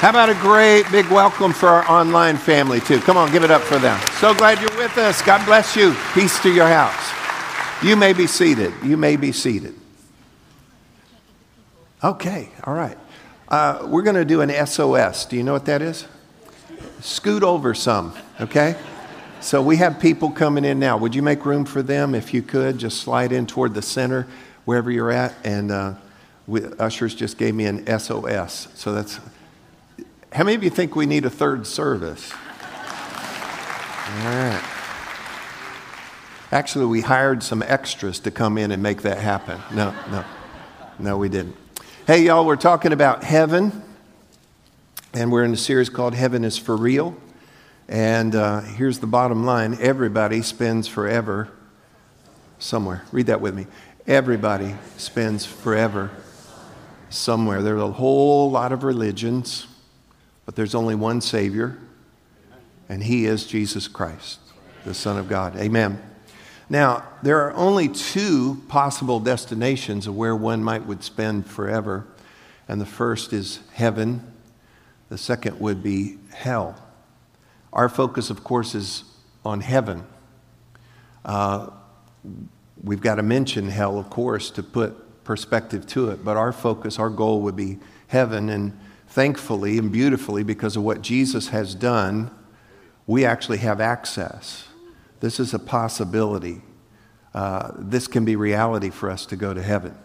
How about a great big welcome for our online family, too? Come on, give it up for them. So glad you're with us. God bless you. Peace to your house. You may be seated. You may be seated. Okay, all right. Uh, we're going to do an SOS. Do you know what that is? Scoot over some, okay? So we have people coming in now. Would you make room for them if you could? Just slide in toward the center, wherever you're at. And uh, we, ushers just gave me an SOS. So that's. How many of you think we need a third service? All right. Actually, we hired some extras to come in and make that happen. No, no, no, we didn't. Hey, y'all, we're talking about heaven, and we're in a series called Heaven is for Real. And uh, here's the bottom line everybody spends forever somewhere. Read that with me. Everybody spends forever somewhere. There's a whole lot of religions, but there's only one Savior, and He is Jesus Christ, the Son of God. Amen. Now, there are only two possible destinations of where one might would spend forever. And the first is heaven. The second would be hell. Our focus, of course, is on heaven. Uh, we've got to mention hell, of course, to put perspective to it. But our focus, our goal would be heaven. And thankfully and beautifully, because of what Jesus has done, we actually have access. This is a possibility. Uh, this can be reality for us to go to heaven.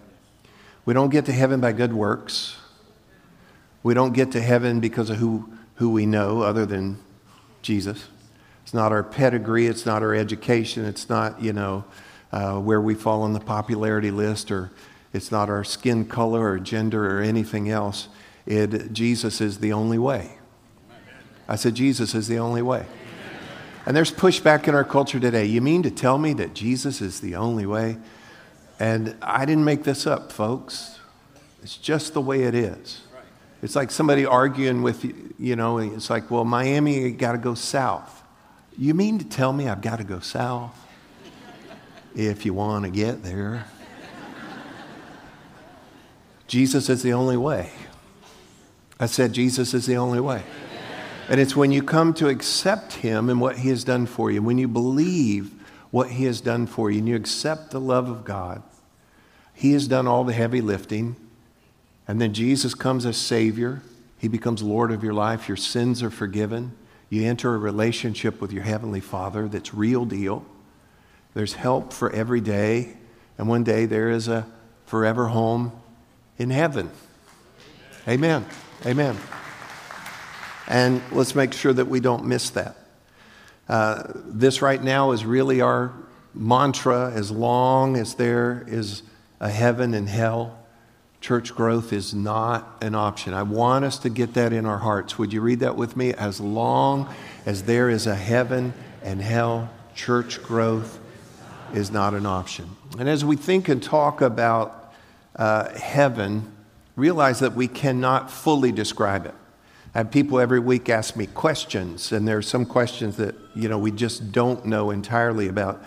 We don't get to heaven by good works. We don't get to heaven because of who, who we know other than Jesus. It's not our pedigree, it's not our education, it's not, you know, uh, where we fall on the popularity list, or it's not our skin color or gender or anything else. It, Jesus is the only way. I said, Jesus is the only way. And there's pushback in our culture today. You mean to tell me that Jesus is the only way? And I didn't make this up, folks. It's just the way it is. It's like somebody arguing with you, you know, it's like, well, Miami got to go south. You mean to tell me I've got to go south if you want to get there? Jesus is the only way. I said, Jesus is the only way. And it's when you come to accept Him and what He has done for you, when you believe what He has done for you, and you accept the love of God, He has done all the heavy lifting. And then Jesus comes as Savior. He becomes Lord of your life. Your sins are forgiven. You enter a relationship with your Heavenly Father that's real deal. There's help for every day. And one day there is a forever home in heaven. Amen. Amen. And let's make sure that we don't miss that. Uh, this right now is really our mantra as long as there is a heaven and hell. Church growth is not an option. I want us to get that in our hearts. Would you read that with me? As long as there is a heaven and hell, church growth is not an option. And as we think and talk about uh, heaven, realize that we cannot fully describe it. I have people every week ask me questions, and there are some questions that you know we just don't know entirely about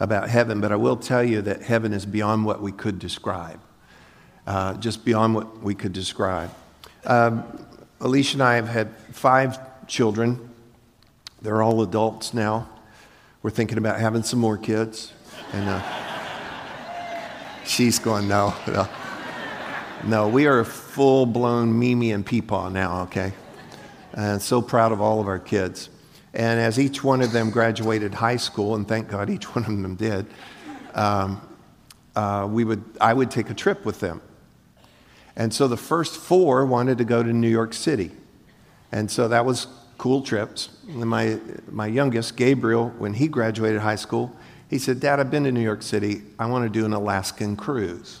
about heaven. But I will tell you that heaven is beyond what we could describe, uh, just beyond what we could describe. Um, Alicia and I have had five children. They're all adults now. We're thinking about having some more kids, and uh, she's going no, no, no. We are full blown Mimi and Peepaw now. Okay and so proud of all of our kids. And as each one of them graduated high school, and thank God each one of them did, um, uh, we would, I would take a trip with them. And so the first four wanted to go to New York City. And so that was cool trips. And my, my youngest, Gabriel, when he graduated high school, he said, Dad, I've been to New York City. I want to do an Alaskan cruise.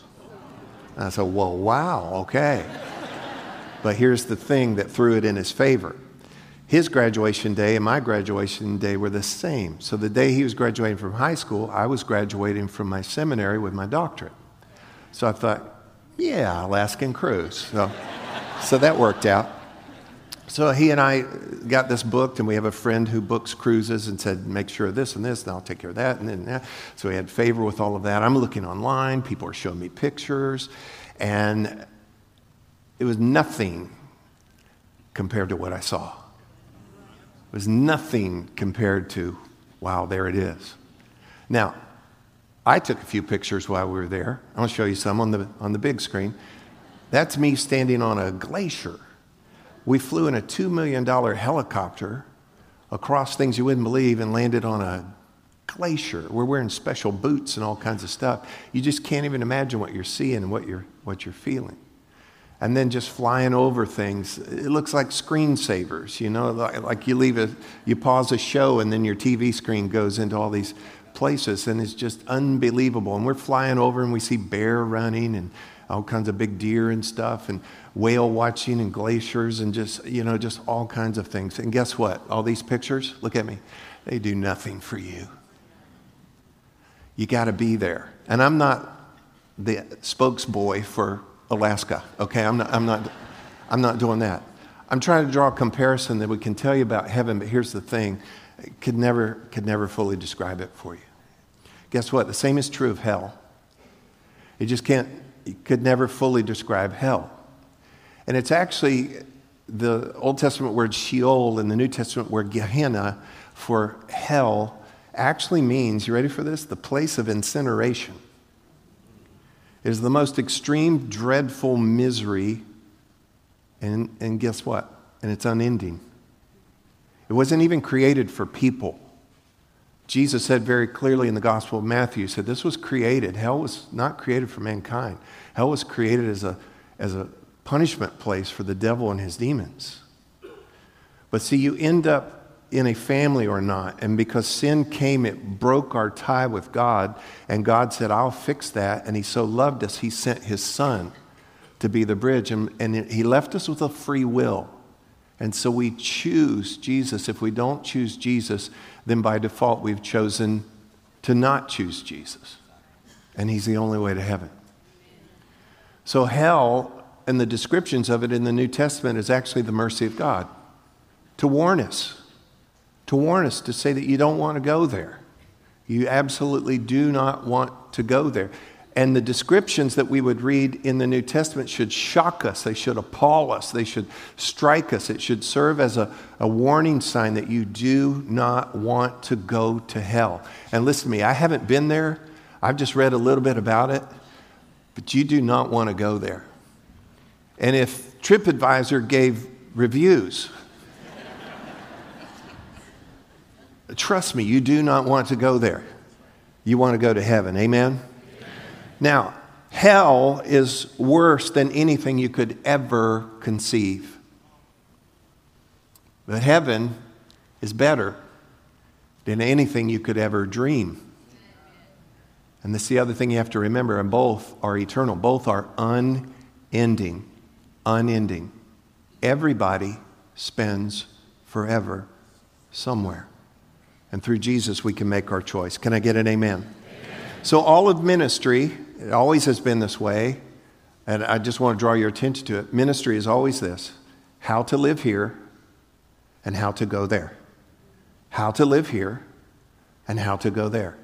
I said, Well, wow, okay. But here's the thing that threw it in his favor. His graduation day and my graduation day were the same. So the day he was graduating from high school, I was graduating from my seminary with my doctorate. So I thought, yeah, Alaskan cruise. So, so that worked out. So he and I got this booked, and we have a friend who books cruises and said, make sure of this and this, and I'll take care of that. And then that. So we had favor with all of that. I'm looking online, people are showing me pictures, and it was nothing compared to what I saw. It was nothing compared to, wow, there it is. Now, I took a few pictures while we were there. I'll show you some on the, on the big screen. That's me standing on a glacier. We flew in a $2 million helicopter across things you wouldn't believe and landed on a glacier. We're wearing special boots and all kinds of stuff. You just can't even imagine what you're seeing and what you're, what you're feeling. And then just flying over things. It looks like screensavers, you know, like, like you leave a, you pause a show and then your TV screen goes into all these places and it's just unbelievable. And we're flying over and we see bear running and all kinds of big deer and stuff and whale watching and glaciers and just, you know, just all kinds of things. And guess what? All these pictures, look at me, they do nothing for you. You got to be there. And I'm not the spokesboy for Alaska, okay? I'm not, I'm, not, I'm not doing that. I'm trying to draw a comparison that we can tell you about heaven, but here's the thing could never, could never fully describe it for you. Guess what? The same is true of hell. It just can't, could never fully describe hell. And it's actually the Old Testament word Sheol and the New Testament word Gehenna for hell actually means, you ready for this? The place of incineration. It is the most extreme, dreadful misery. And, and guess what? And it's unending. It wasn't even created for people. Jesus said very clearly in the Gospel of Matthew, he said, This was created. Hell was not created for mankind. Hell was created as a, as a punishment place for the devil and his demons. But see, you end up in a family or not. And because sin came, it broke our tie with God. And God said, I'll fix that. And He so loved us, He sent His Son to be the bridge. And, and He left us with a free will. And so we choose Jesus. If we don't choose Jesus, then by default we've chosen to not choose Jesus. And He's the only way to heaven. So hell and the descriptions of it in the New Testament is actually the mercy of God to warn us, to warn us, to say that you don't want to go there. You absolutely do not want to go there. And the descriptions that we would read in the New Testament should shock us. They should appall us. They should strike us. It should serve as a, a warning sign that you do not want to go to hell. And listen to me, I haven't been there. I've just read a little bit about it. But you do not want to go there. And if TripAdvisor gave reviews, trust me, you do not want to go there. You want to go to heaven. Amen? Now, hell is worse than anything you could ever conceive. But heaven is better than anything you could ever dream. And this is the other thing you have to remember, and both are eternal, both are unending. Unending. Everybody spends forever somewhere. And through Jesus, we can make our choice. Can I get an amen? amen? So, all of ministry, it always has been this way, and I just want to draw your attention to it. Ministry is always this how to live here and how to go there. How to live here and how to go there.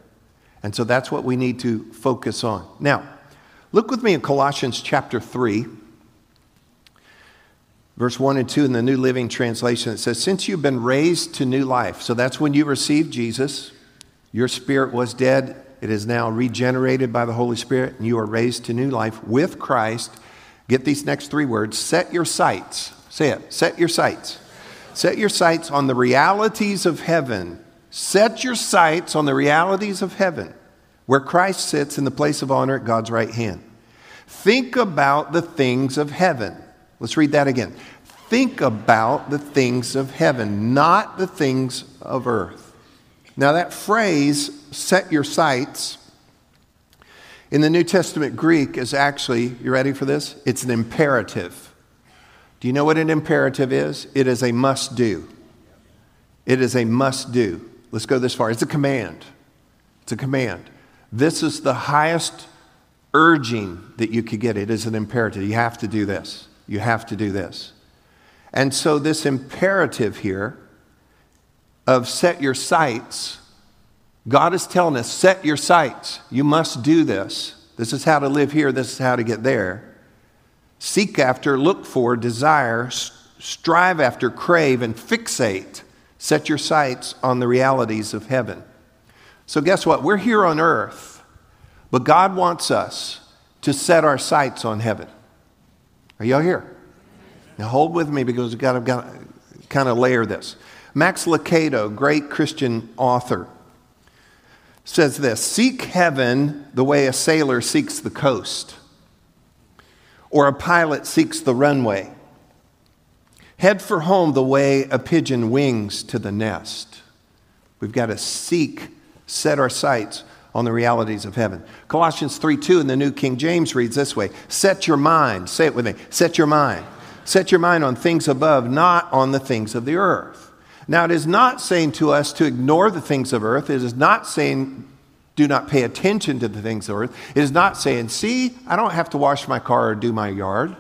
And so that's what we need to focus on. Now, look with me in Colossians chapter 3, verse 1 and 2 in the New Living Translation. It says, Since you've been raised to new life, so that's when you received Jesus, your spirit was dead. It is now regenerated by the Holy Spirit, and you are raised to new life with Christ. Get these next three words set your sights. Say it. Set your sights. Set your sights on the realities of heaven Set your sights on the realities of heaven, where Christ sits in the place of honor at God's right hand. Think about the things of heaven. Let's read that again. Think about the things of heaven, not the things of earth. Now, that phrase, set your sights, in the New Testament Greek is actually, you ready for this? It's an imperative. Do you know what an imperative is? It is a must do. It is a must do. Let's go this far. It's a command. It's a command. This is the highest urging that you could get. It is an imperative. You have to do this. You have to do this. And so, this imperative here of set your sights, God is telling us, set your sights. You must do this. This is how to live here, this is how to get there. Seek after, look for, desire, strive after, crave, and fixate. Set your sights on the realities of heaven. So, guess what? We're here on earth, but God wants us to set our sights on heaven. Are y'all here? Now, hold with me because we've got to kind of layer this. Max Lucado, great Christian author, says this Seek heaven the way a sailor seeks the coast, or a pilot seeks the runway. Head for home the way a pigeon wings to the nest. We've got to seek, set our sights on the realities of heaven. Colossians 3 2 in the New King James reads this way Set your mind, say it with me, set your mind. Set your mind on things above, not on the things of the earth. Now, it is not saying to us to ignore the things of earth. It is not saying do not pay attention to the things of earth. It is not saying, see, I don't have to wash my car or do my yard.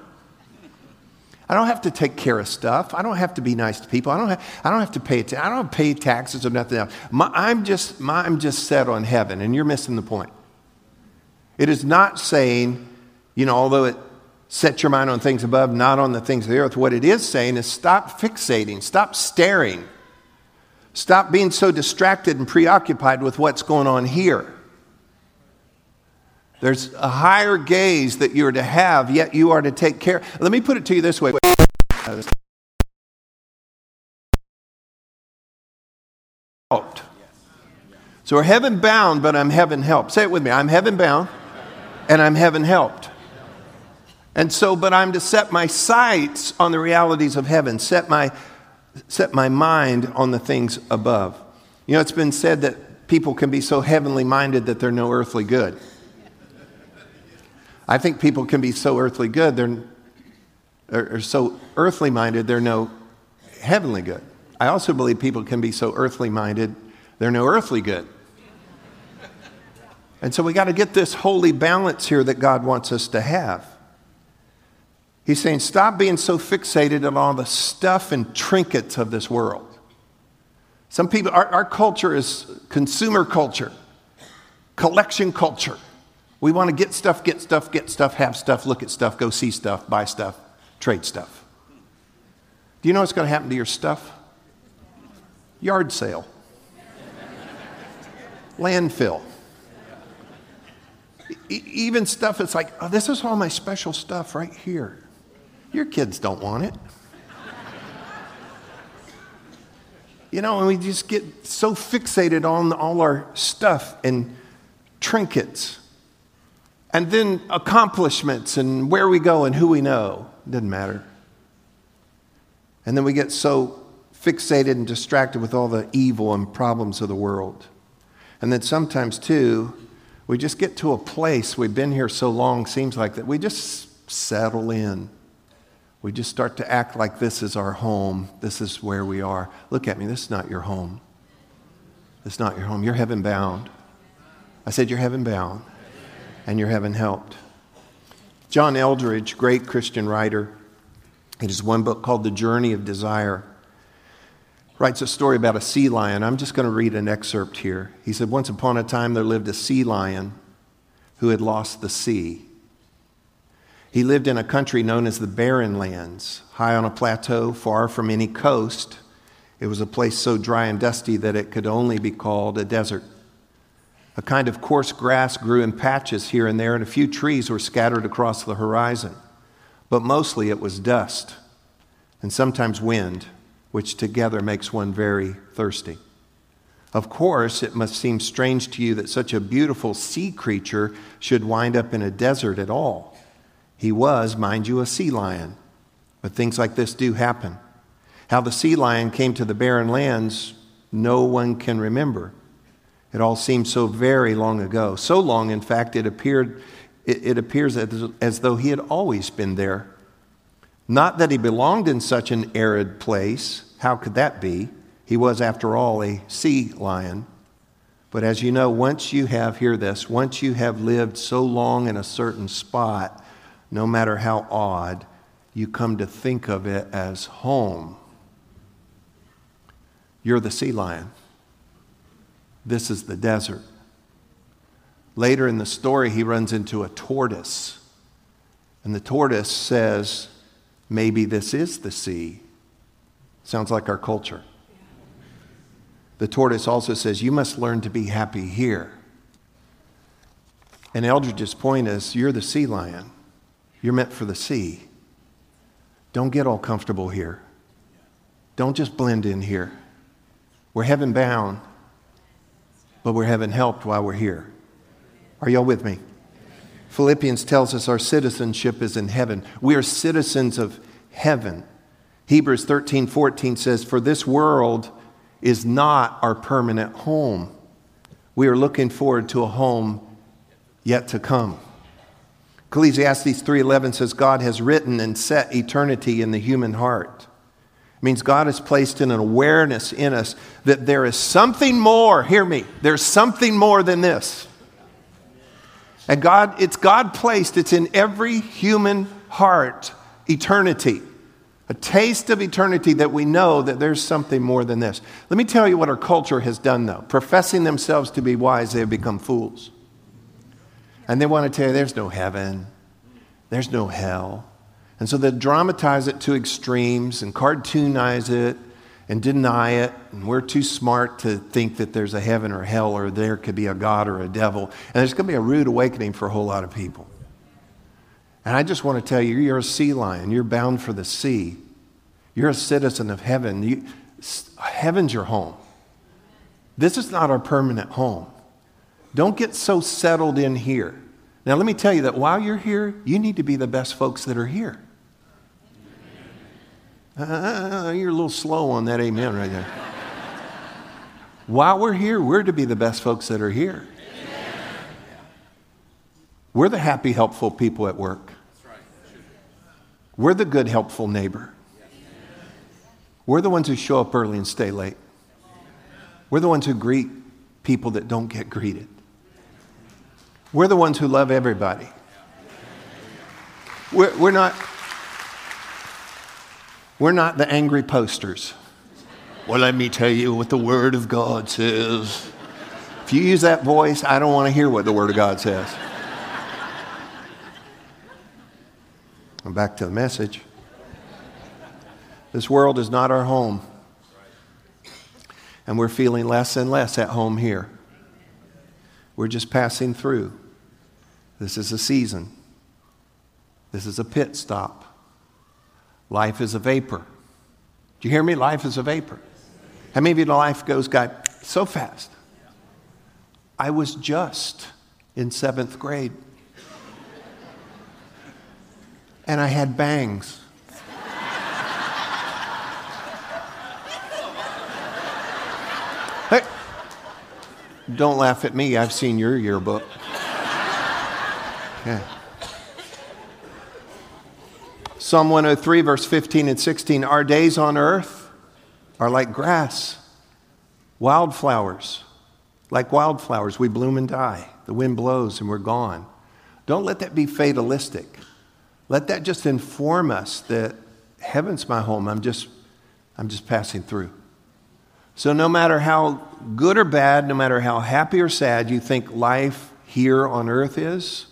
I don't have to take care of stuff. I don't have to be nice to people. I don't have, I don't have to pay I don't pay taxes or nothing else. My, I'm, just, my, I'm just set on heaven, and you're missing the point. It is not saying, you know, although it sets your mind on things above, not on the things of the earth, what it is saying is stop fixating, stop staring Stop being so distracted and preoccupied with what's going on here. There's a higher gaze that you are to have, yet you are to take care. Let me put it to you this way. So we're heaven bound, but I'm heaven helped. Say it with me. I'm heaven bound and I'm heaven helped. And so, but I'm to set my sights on the realities of heaven, set my set my mind on the things above. You know, it's been said that people can be so heavenly minded that they're no earthly good. I think people can be so earthly good, they're or so earthly minded, they're no heavenly good. I also believe people can be so earthly minded, they're no earthly good. And so we got to get this holy balance here that God wants us to have. He's saying, stop being so fixated on all the stuff and trinkets of this world. Some people, our, our culture is consumer culture, collection culture. We want to get stuff, get stuff, get stuff, have stuff, look at stuff, go see stuff, buy stuff, trade stuff. Do you know what's going to happen to your stuff? Yard sale, landfill. Even stuff that's like, oh, this is all my special stuff right here. Your kids don't want it. you know, and we just get so fixated on all our stuff and trinkets and then accomplishments and where we go and who we know. Doesn't matter. And then we get so fixated and distracted with all the evil and problems of the world. And then sometimes, too, we just get to a place, we've been here so long, seems like that we just settle in. We just start to act like this is our home. This is where we are. Look at me. This is not your home. This is not your home. You're heaven bound. I said, You're heaven bound, and you're heaven helped. John Eldredge, great Christian writer, in his one book called The Journey of Desire, writes a story about a sea lion. I'm just going to read an excerpt here. He said, Once upon a time, there lived a sea lion who had lost the sea. He lived in a country known as the Barren Lands, high on a plateau far from any coast. It was a place so dry and dusty that it could only be called a desert. A kind of coarse grass grew in patches here and there, and a few trees were scattered across the horizon. But mostly it was dust and sometimes wind, which together makes one very thirsty. Of course, it must seem strange to you that such a beautiful sea creature should wind up in a desert at all. He was, mind you, a sea lion. But things like this do happen. How the sea lion came to the barren lands, no one can remember. It all seems so very long ago. So long, in fact, it, appeared, it, it appears as, as though he had always been there. Not that he belonged in such an arid place. How could that be? He was, after all, a sea lion. But as you know, once you have, hear this, once you have lived so long in a certain spot, no matter how odd, you come to think of it as home. You're the sea lion. This is the desert. Later in the story, he runs into a tortoise. And the tortoise says, Maybe this is the sea. Sounds like our culture. The tortoise also says, You must learn to be happy here. And Eldredge's point is, You're the sea lion. You're meant for the sea. Don't get all comfortable here. Don't just blend in here. We're heaven bound, but we're heaven helped while we're here. Are y'all with me? Philippians tells us our citizenship is in heaven. We are citizens of heaven. Hebrews 13 14 says, For this world is not our permanent home. We are looking forward to a home yet to come. Ecclesiastes 3:11 says God has written and set eternity in the human heart. It means God has placed in an awareness in us that there is something more, hear me, there's something more than this. And God, it's God placed, it's in every human heart, eternity. A taste of eternity that we know that there's something more than this. Let me tell you what our culture has done, though. Professing themselves to be wise, they have become fools. And they want to tell you there's no heaven, there's no hell. And so they dramatize it to extremes and cartoonize it and deny it. And we're too smart to think that there's a heaven or hell or there could be a God or a devil. And there's going to be a rude awakening for a whole lot of people. And I just want to tell you, you're a sea lion. You're bound for the sea. You're a citizen of heaven. You, heaven's your home. This is not our permanent home. Don't get so settled in here. Now, let me tell you that while you're here, you need to be the best folks that are here. Uh, you're a little slow on that amen right there. while we're here, we're to be the best folks that are here. We're the happy, helpful people at work. We're the good, helpful neighbor. We're the ones who show up early and stay late. We're the ones who greet people that don't get greeted. We're the ones who love everybody. We're, we're, not, we're not the angry posters. Well, let me tell you what the Word of God says. If you use that voice, I don't want to hear what the Word of God says. I'm back to the message. This world is not our home. And we're feeling less and less at home here. We're just passing through. This is a season. This is a pit stop. Life is a vapor. Do you hear me? Life is a vapor. How many of you know life goes by so fast? I was just in seventh grade. And I had bangs. Don't laugh at me. I've seen your yearbook. Okay. Psalm 103, verse 15 and 16 Our days on earth are like grass, wildflowers. Like wildflowers, we bloom and die. The wind blows and we're gone. Don't let that be fatalistic. Let that just inform us that heaven's my home. I'm just, I'm just passing through. So, no matter how good or bad, no matter how happy or sad you think life here on earth is,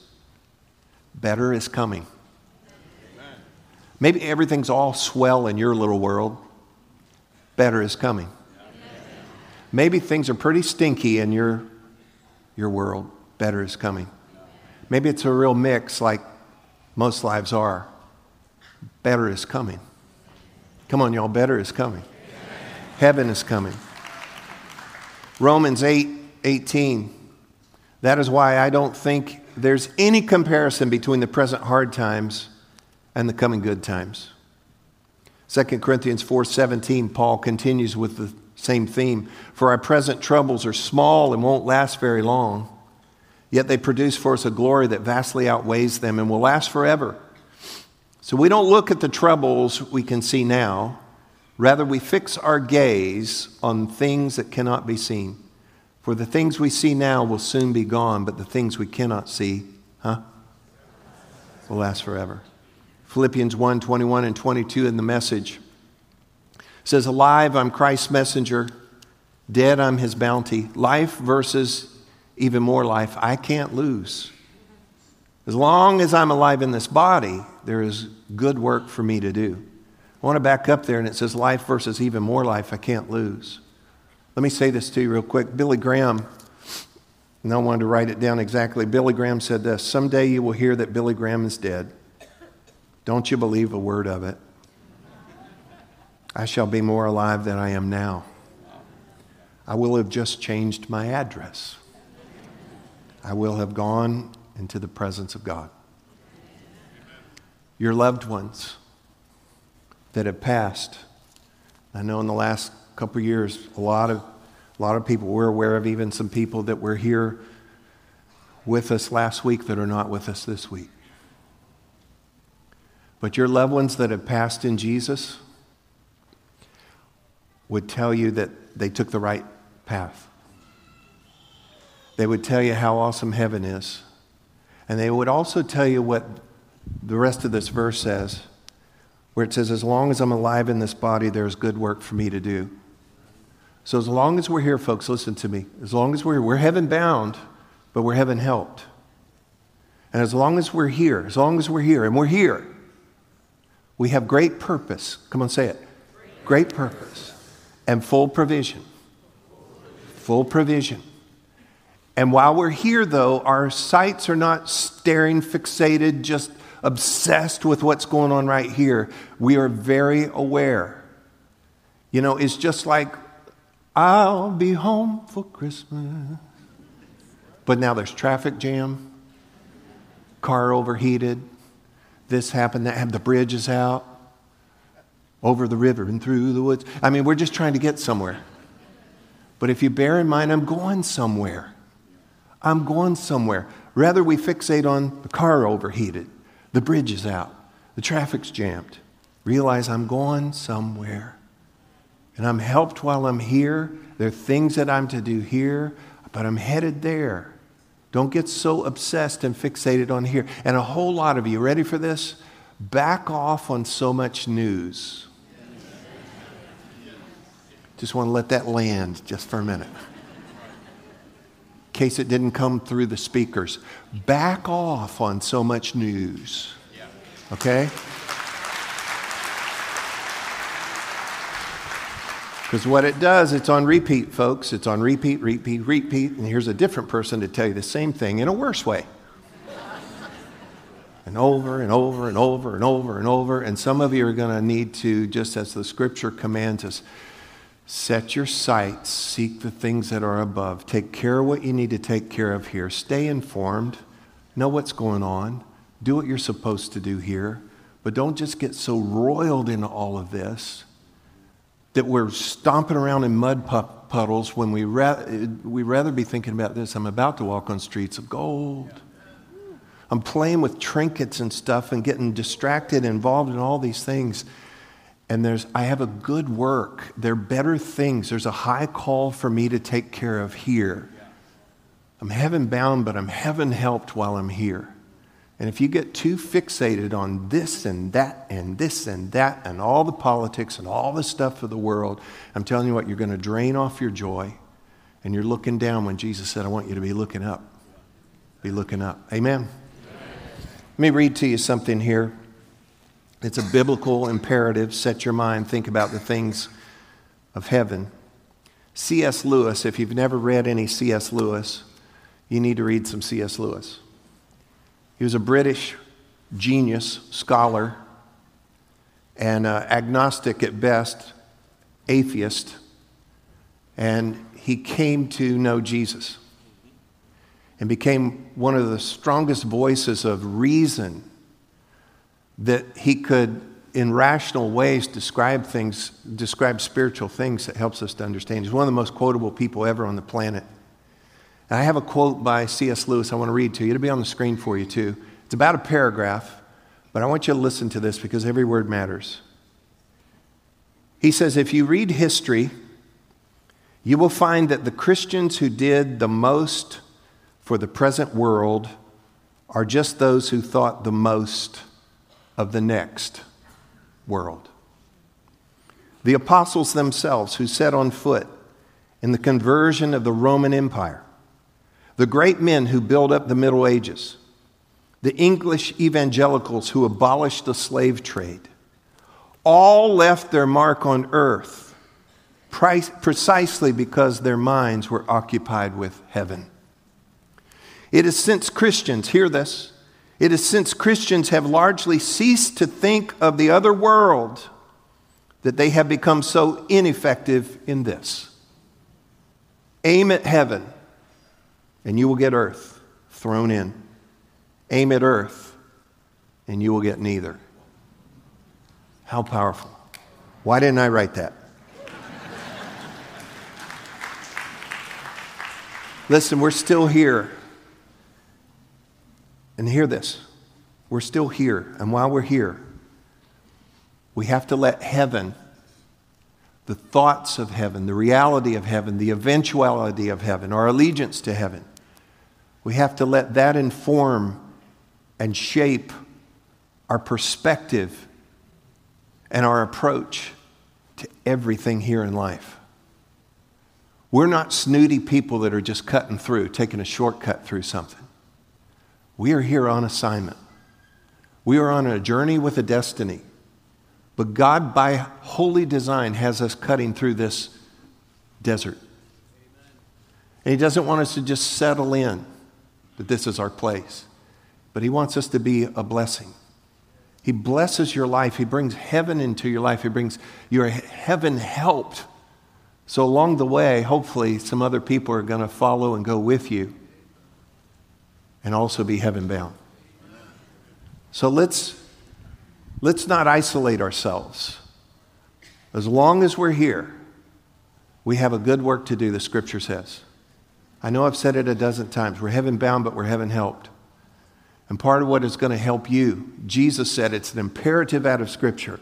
better is coming. Maybe everything's all swell in your little world. Better is coming. Maybe things are pretty stinky in your, your world. Better is coming. Maybe it's a real mix like most lives are. Better is coming. Come on, y'all, better is coming. Heaven is coming. Romans 8 18. That is why I don't think there's any comparison between the present hard times and the coming good times. 2 Corinthians 4:17 Paul continues with the same theme for our present troubles are small and won't last very long yet they produce for us a glory that vastly outweighs them and will last forever. So we don't look at the troubles we can see now Rather, we fix our gaze on things that cannot be seen. For the things we see now will soon be gone, but the things we cannot see, huh, will last forever. Philippians 1 21 and 22 in the message says, Alive, I'm Christ's messenger. Dead, I'm his bounty. Life versus even more life, I can't lose. As long as I'm alive in this body, there is good work for me to do. I want to back up there and it says life versus even more life I can't lose. Let me say this to you real quick. Billy Graham, and I wanted to write it down exactly. Billy Graham said this Someday you will hear that Billy Graham is dead. Don't you believe a word of it. I shall be more alive than I am now. I will have just changed my address. I will have gone into the presence of God. Your loved ones that have passed. I know in the last couple years, a lot of, a lot of people, we're aware of even some people that were here with us last week that are not with us this week. But your loved ones that have passed in Jesus would tell you that they took the right path. They would tell you how awesome heaven is. And they would also tell you what the rest of this verse says, where it says, As long as I'm alive in this body, there's good work for me to do. So, as long as we're here, folks, listen to me. As long as we're here, we're heaven bound, but we're heaven helped. And as long as we're here, as long as we're here, and we're here, we have great purpose. Come on, say it. Great purpose and full provision. Full provision. And while we're here, though, our sights are not staring, fixated, just obsessed with what's going on right here. We are very aware. You know, it's just like, I'll be home for Christmas. But now there's traffic jam, car overheated, this happened, that happened, the bridge is out, over the river and through the woods. I mean, we're just trying to get somewhere. But if you bear in mind, I'm going somewhere. I'm going somewhere. Rather, we fixate on the car overheated, the bridge is out, the traffic's jammed. Realize I'm going somewhere. And I'm helped while I'm here. There are things that I'm to do here, but I'm headed there. Don't get so obsessed and fixated on here. And a whole lot of you, ready for this? Back off on so much news. Just want to let that land just for a minute case it didn't come through the speakers. Back off on so much news. Okay? Because what it does, it's on repeat, folks. It's on repeat, repeat, repeat. And here's a different person to tell you the same thing in a worse way. and over and over and over and over and over. And some of you are going to need to, just as the scripture commands us, Set your sights, seek the things that are above. Take care of what you need to take care of here. Stay informed, know what's going on, do what you're supposed to do here, but don't just get so roiled into all of this that we're stomping around in mud puddles when we ra- we rather be thinking about this. I'm about to walk on streets of gold. I'm playing with trinkets and stuff and getting distracted, involved in all these things and there's i have a good work. There are better things. There's a high call for me to take care of here. I'm heaven bound but i'm heaven helped while i'm here. And if you get too fixated on this and that and this and that and all the politics and all the stuff of the world i'm telling you what you're going to drain off your joy. And you're looking down when jesus said i want you to be looking up. Be looking up. Amen, amen. let me read to you something here it's a biblical imperative. Set your mind, think about the things of heaven. C.S. Lewis, if you've never read any C.S. Lewis, you need to read some C.S. Lewis. He was a British genius, scholar, and uh, agnostic at best, atheist, and he came to know Jesus and became one of the strongest voices of reason that he could, in rational ways, describe things, describe spiritual things that helps us to understand. He's one of the most quotable people ever on the planet. And I have a quote by C.S. Lewis I want to read to you. It'll be on the screen for you, too. It's about a paragraph, but I want you to listen to this because every word matters. He says, If you read history, you will find that the Christians who did the most for the present world are just those who thought the most of the next world. The apostles themselves, who set on foot in the conversion of the Roman Empire, the great men who built up the Middle Ages, the English evangelicals who abolished the slave trade, all left their mark on earth precisely because their minds were occupied with heaven. It is since Christians, hear this, it is since Christians have largely ceased to think of the other world that they have become so ineffective in this. Aim at heaven, and you will get earth thrown in. Aim at earth, and you will get neither. How powerful. Why didn't I write that? Listen, we're still here. And hear this we're still here. And while we're here, we have to let heaven, the thoughts of heaven, the reality of heaven, the eventuality of heaven, our allegiance to heaven, we have to let that inform and shape our perspective and our approach to everything here in life. We're not snooty people that are just cutting through, taking a shortcut through something. We are here on assignment. We are on a journey with a destiny. But God, by holy design, has us cutting through this desert. And He doesn't want us to just settle in that this is our place, but He wants us to be a blessing. He blesses your life, He brings heaven into your life, He brings your heaven helped. So, along the way, hopefully, some other people are going to follow and go with you and also be heaven bound. So let's, let's not isolate ourselves. As long as we're here, we have a good work to do, the scripture says. I know I've said it a dozen times. We're heaven bound, but we're heaven helped. And part of what is going to help you, Jesus said it's an imperative out of scripture.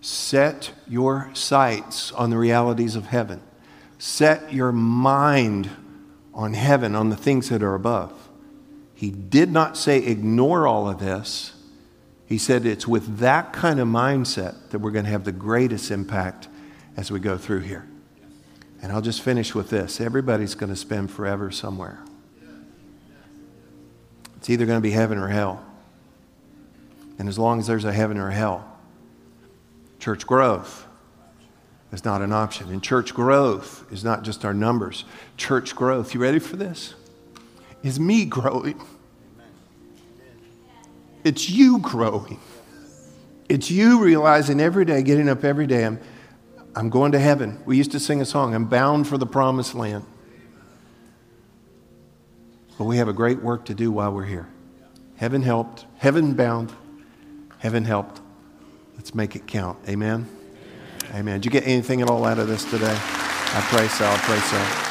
Set your sights on the realities of heaven. Set your mind on heaven, on the things that are above. He did not say ignore all of this. He said it's with that kind of mindset that we're going to have the greatest impact as we go through here. And I'll just finish with this everybody's going to spend forever somewhere. It's either going to be heaven or hell. And as long as there's a heaven or hell, church growth is not an option. And church growth is not just our numbers. Church growth, you ready for this? Is me growing. It's you growing. It's you realizing every day, getting up every day, I'm, I'm going to heaven. We used to sing a song, I'm bound for the promised land. But we have a great work to do while we're here. Heaven helped, heaven bound, heaven helped. Let's make it count. Amen? Amen. Amen. Did you get anything at all out of this today? I pray so. I pray so.